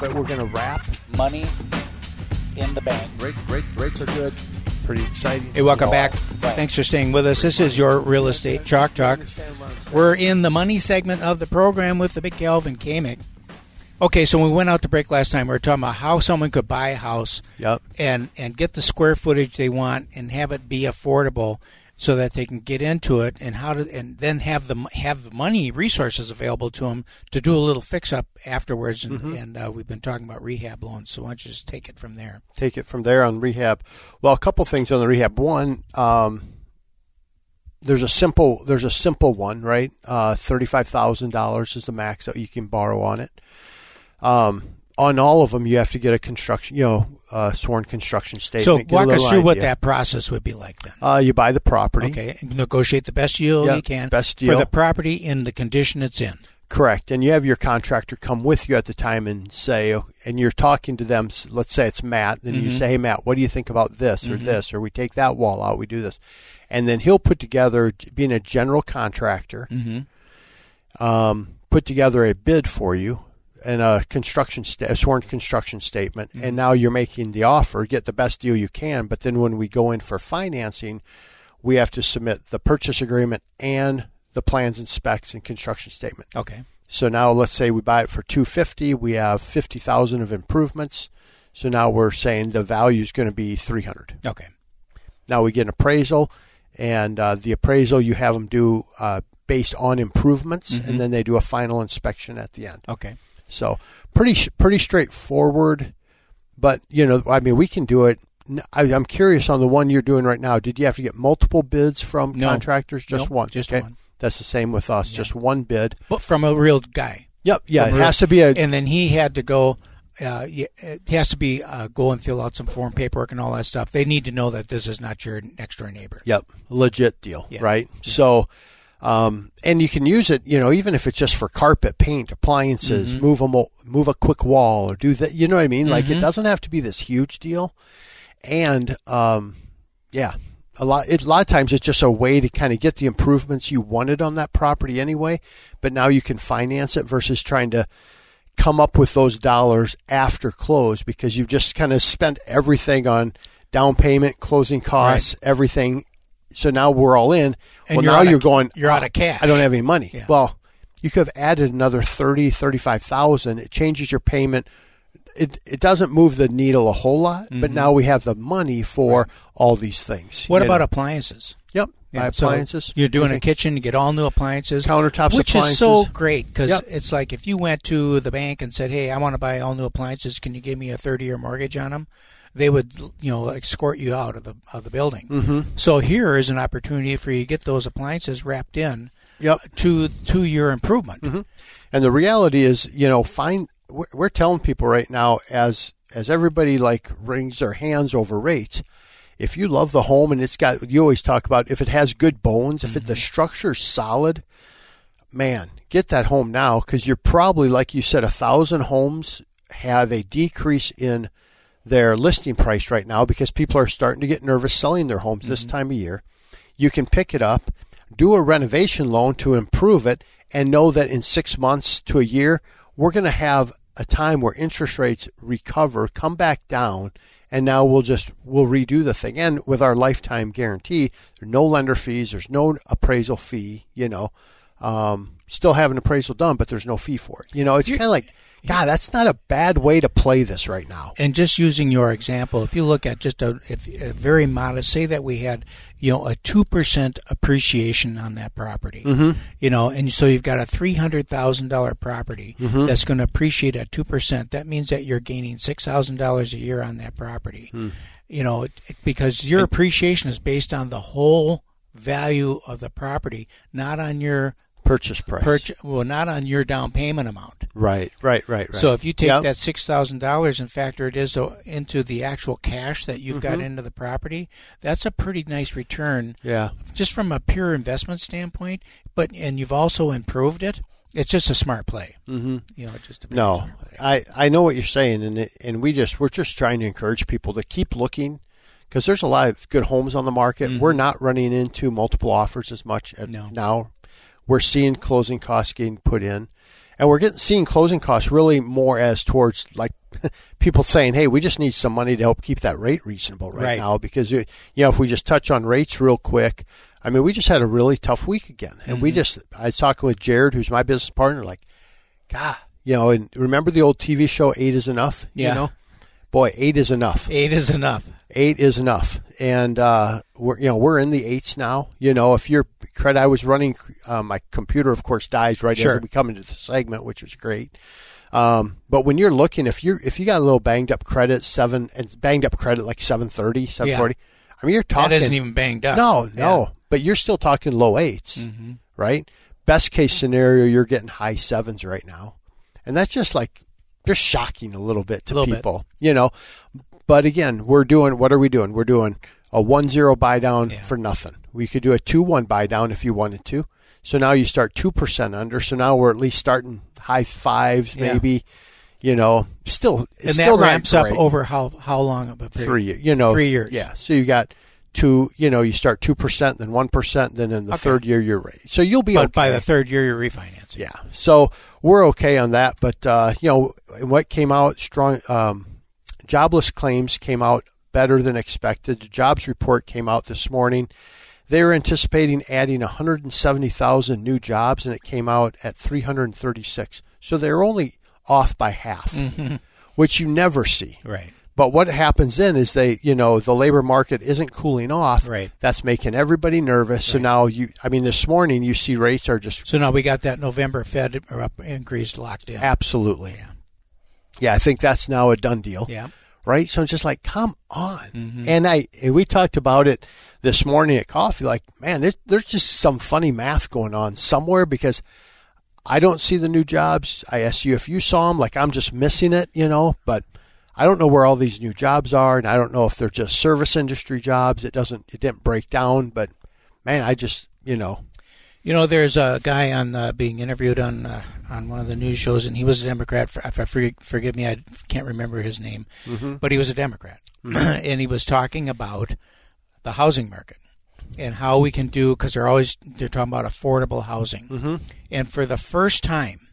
But we're going to wrap money in the bank. Rate, rate, rates are good. Pretty exciting. Hey, welcome back. Thanks for staying with us. This is your Real Estate Chalk Talk. We're in the money segment of the program with the big Calvin Kamick. Okay, so when we went out to break last time, we were talking about how someone could buy a house Yep. and, and get the square footage they want and have it be affordable so that they can get into it and how to and then have the have the money resources available to them to do a little fix up afterwards and, and uh, we've been talking about rehab loans so why don't you just take it from there Take it from there on rehab. Well, a couple things on the rehab. One, um, there's a simple there's a simple one, right? Uh, Thirty five thousand dollars is the max that you can borrow on it. Um, on all of them, you have to get a construction, you know, uh, sworn construction statement. so walk us through what that process would be like then Uh, you buy the property. okay negotiate the best deal Yeah, you can best deal. for the property in the condition it's in Correct. And you have your contractor come with you at the time and say, and you're talking to them. Let's say it's Matt. Then Mm-hmm. you say, hey, Matt, what do you think about this or this? Or we take that wall out, we do this. And then he'll put together, being a general contractor, Mm-hmm. um, put together a bid for you and a construction, sta- a sworn construction statement. Mm-hmm. And now you're making the offer, get the best deal you can. But then when we go in for financing, we have to submit the purchase agreement and the plans and specs and construction statement. okay So now let's say we buy it for 250, we have 50,000 of improvements. So now we're saying the value is going to be 300. okay Now we get an appraisal and uh, the appraisal you have them do uh, based on improvements and then they do a final inspection at the end. okay So pretty pretty straightforward, but you know I mean we can do it. I, am curious on the one you're doing right now. Did you have to get multiple bids from No. contractors? Just Nope, one. just okay? one. That's the same with us. Just one bid. but from a real guy Yep. Yeah. From It real- has to be a and then he had to go. Uh, yeah, it has to be uh, go and fill out some form paperwork and all that stuff. They need to know that this is not your next door neighbor. Yep, legit deal, Yeah. right? So, um, and you can use it, you know, even if it's just for carpet, paint, appliances, Mm-hmm. move a mo- move a quick wall or do that. You know what I mean? Like it doesn't have to be this huge deal. And um, yeah, a lot. It, a lot of times it's just a way to kind of get the improvements you wanted on that property anyway. But now you can finance it versus trying to come up with those dollars after close because you've just kind of spent everything on down payment, closing costs, everything. So now we're all in. And well, you're now you're going. you're out "Oh, of cash." I don't have any money. Yeah. Well, you could have added another 30, 35,000. It changes your payment. It, it doesn't move the needle a whole lot, but now we have the money for all these things. Mm-hmm. What about know. appliances? Yep. Yeah, buy so appliances. you're doing a kitchen, you get all new appliances, Countertops, which is so great because Yep. it's like if you went to the bank and said, "Hey, I want to buy all new appliances. Can you give me a 30-year mortgage on them?" They would, you know, escort you out of the of the building. Mm-hmm. So here is an opportunity for you to get those appliances wrapped in Yep. to to your improvement. And the reality is, you know, find we're, we're telling people right now as as everybody like wrings their hands over rates. If you love the home and it's got, you always talk about if it has good bones, if it, the structure's solid, man, get that home now because you're probably, like you said, a thousand homes have a decrease in their listing price right now because people are starting to get nervous selling their homes this mm-hmm. time of year. You can pick it up, do a renovation loan to improve it, and know that in six months to a year, we're going to have a time where interest rates recover, come back down, and now we'll just we'll redo the thing. And with our lifetime guarantee, there's no lender fees, there's no appraisal fee. You know, um, still have an appraisal done, but there's no fee for it. You know, it's kind of like, God, that's not a bad way to play this right now. And just using your example, if you look at just a, if, a very modest, say that we had, you know, a two percent appreciation on that property, mm-hmm. you know, and so you've got a three hundred thousand dollar property Mm-hmm. that's going to appreciate at two percent. That means that you're gaining six thousand dollars a year on that property, Hmm. you know, because your appreciation is based on the whole value of the property, not on your purchase price. Purch- well, not on your down payment amount. right, right, right, right. So if you take Yep. that six thousand dollars and factor it is to, into the actual cash that you've got Mm-hmm. into the property, that's a pretty nice return, yeah, just from a pure investment standpoint. But and you've also improved it. It's just a smart play. Mm-hmm. You know, just a no. I I know what you're saying, and it, and we just we're just trying to encourage people to keep looking because there's a lot of good homes on the market. We're not running into multiple offers as much No. now. We're seeing closing costs getting put in, and we're getting seeing closing costs really more as towards like people saying, "Hey, we just need some money to help keep that rate reasonable right, Right. now." Because you know, if we just touch on rates real quick, I mean, we just had a really tough week again, and we mm-hmm. just I was talking with Jared, who's my business partner, like, God, you know, and remember the old TV show Eight is Enough? Yeah. You know, boy, eight is enough Eight is enough. Eight is enough and uh we're you know we're in the eights now you know if your credit i was running uh, my computer of course dies right Sure. as we come into the segment which was great um but when you're looking if you're if you got a little banged up credit seven and banged up credit like 730 740 i mean you're talking That isn't even banged up. no Yeah. no but you're still talking low 8s right best case scenario you're getting high sevens right now and that's just like just shocking a little bit to Little bit. people you know but again we're doing what are we doing we're doing a one zero buy down Yeah. for nothing we could do a two one buy down if you wanted to so now you start 2% under so now we're at least starting high fives Yeah. maybe you know still and still that ramps up over how how long of a period? three years. You know, Three years. Yeah. So you got two. You know, you start two percent, then one percent, then in the Okay. third year you're ready. So you'll be But okay. by the third year, you're refinancing. yeah. So we're okay on that. But uh, you know, what came out strong. Um, jobless claims came out better than expected. The jobs report came out this morning. They were anticipating adding 170,000 new jobs, and it came out at 336. So they're only off by half, mm-hmm. which you never see. Right. But what happens then is they, you know, the labor market isn't cooling off. Right. That's making everybody nervous. So now you, I mean, this morning you see rates are just So now we got that November Fed up increase locked in. absolutely. Yeah. Yeah. I think that's now a done deal. Yeah. Right. So it's just like, come on. Mm-hmm. And I, we talked about it this morning at coffee. Like, man, there's, there's just some funny math going on somewhere because I don't see the new jobs. I asked you if you saw them. Like, I'm just missing it, you know, but I don't know where all these new jobs are. And I don't know if they're just service industry jobs. It doesn't, it didn't break down, but man, I just, you know, You know, there's a guy on uh, being interviewed on uh, on one of the news shows, and he was a Democrat. For, if I forgive, forgive me, I can't remember his name, mm-hmm. but he was a Democrat, mm-hmm. and he was talking about the housing market and how we can do because they're always they're talking about affordable housing, mm-hmm. and for the first time,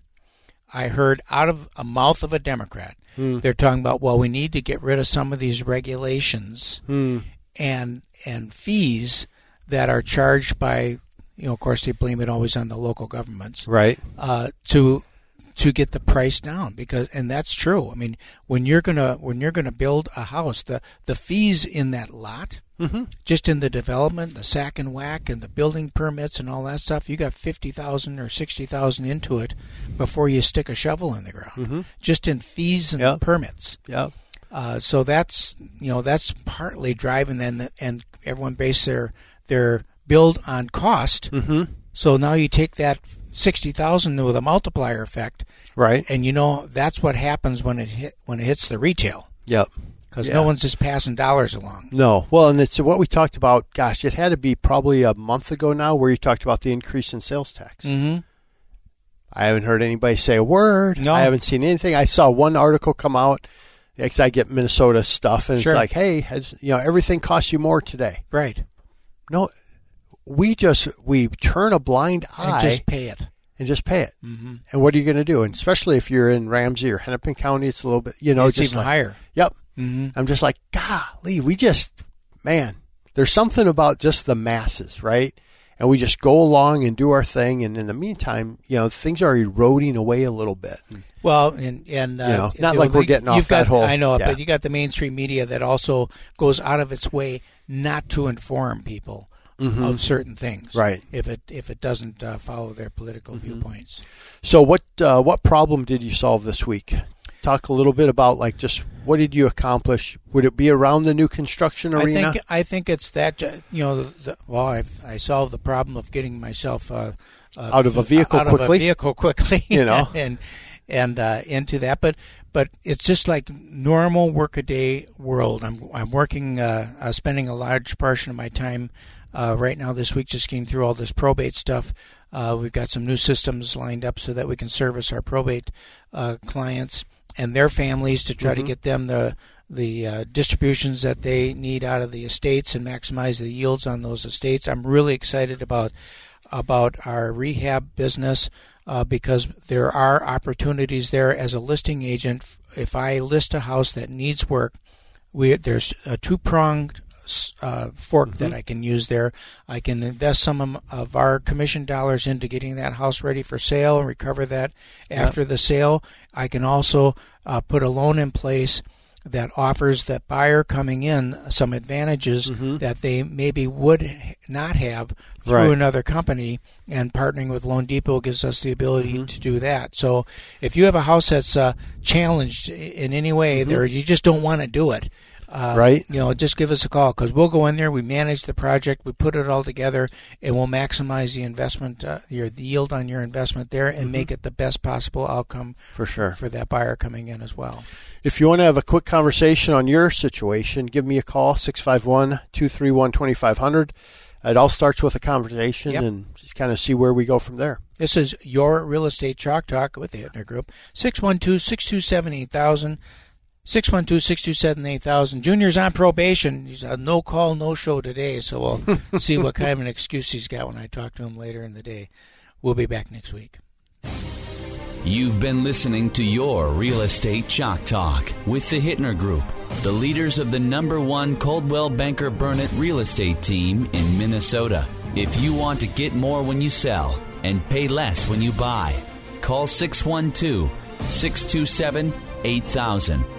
I heard out of a mouth of a Democrat, hmm. they're talking about well, we need to get rid of some of these regulations hmm. and and fees that are charged by you know of course they blame it always on the local governments right. uh, to to get the price down because and that's true i mean when you're gonna when you're gonna build a house the the fees in that lot just in the development the SAC and WAC and the building permits and all that stuff you got 50000 or 60000 into it before you stick a shovel in the ground just in fees and Yeah. permits Yeah. uh, so that's you know that's partly driving then and everyone base their their build on cost. Mm-hmm. So now you take that sixty thousand with a multiplier effect, Right. and you know that's what happens when it hit when it hits the retail Yep. because Yeah. no one's just passing dollars along. No. Well, and it's what we talked about. Gosh, it had to be probably a month ago now, where you talked about the increase in sales tax. Mm-hmm. I haven't heard anybody say a word. No. I haven't seen anything. I saw one article come out because I get Minnesota stuff, and Sure. it's like, hey, has, you know, everything costs you more today. Right, No, we just we turn a blind eye and just pay it. and just pay it. Mm-hmm. And what are you going to do? And especially if you're in Ramsey or Hennepin County, it's a little bit, you know, it's just even like- higher. Yep. Mm-hmm. I'm just like, golly, we just, man, there's something about just the masses, right? And we just go along and do our thing, and in the meantime, you know, things are eroding away a little bit. Well, and and uh, You know, not like we're getting off you've that got, whole- I know, yeah. but you got the mainstream media that also goes out of its way not to inform people of certain things, Mm-hmm. Right. If it if it doesn't uh, follow their political Mm-hmm. viewpoints. So, what uh, what problem did you solve this week? talk a little bit about like just what did you accomplish? Would it be around the new construction arena? I think I think it's that uh, you know. The, well, I've, I solved the problem of getting myself uh, uh, out of a vehicle out quickly. Of a vehicle quickly, you know, and and uh, into that. But but it's just like normal workaday world. I'm I'm working, uh, uh, spending a large portion of my time uh, right now this week just getting through all this probate stuff. Uh, we've got some new systems lined up so that we can service our probate uh, clients and their families to try mm-hmm. to get them the the uh, distributions that they need out of the estates and maximize the yields on those estates. I'm really excited about about our rehab business uh, because there are opportunities there as a listing agent. If I list a house that needs work, we there's a two pronged uh, fork mm-hmm. that I can use there. I can invest some of our commission dollars into getting that house ready for sale and recover that after the sale. I can also uh, put a loan in place that offers that buyer coming in some advantages mm-hmm. that they maybe would not have through right. another company and partnering with loanDepot gives us the ability mm-hmm. to do that so if you have a house that's uh, challenged in any way mm-hmm. there you just don't want to do it uh, right? You know, just give us a call because we'll go in there. We manage the project, we put it all together, and we'll maximize the investment, uh, your the yield on your investment there, and mm-hmm. make it the best possible outcome for sure for that buyer coming in as well. If you want to have a quick conversation on your situation, give me a call 651 231 2500. It all starts with a conversation yep. and kind of see where we go from there. This is your real estate chalk talk with the Hittner Group. 612 627 8000. 612 627 8000. Junior's on probation. He's a no call, no show today, so we'll see what kind of an excuse he's got when I talk to him later in the day. We'll be back next week. You've been listening to your Real Estate Chalk Talk with the Hittner Group, the leaders of the number one Coldwell Banker Burnett real estate team in Minnesota. If you want to get more when you sell and pay less when you buy, call 612 627 8000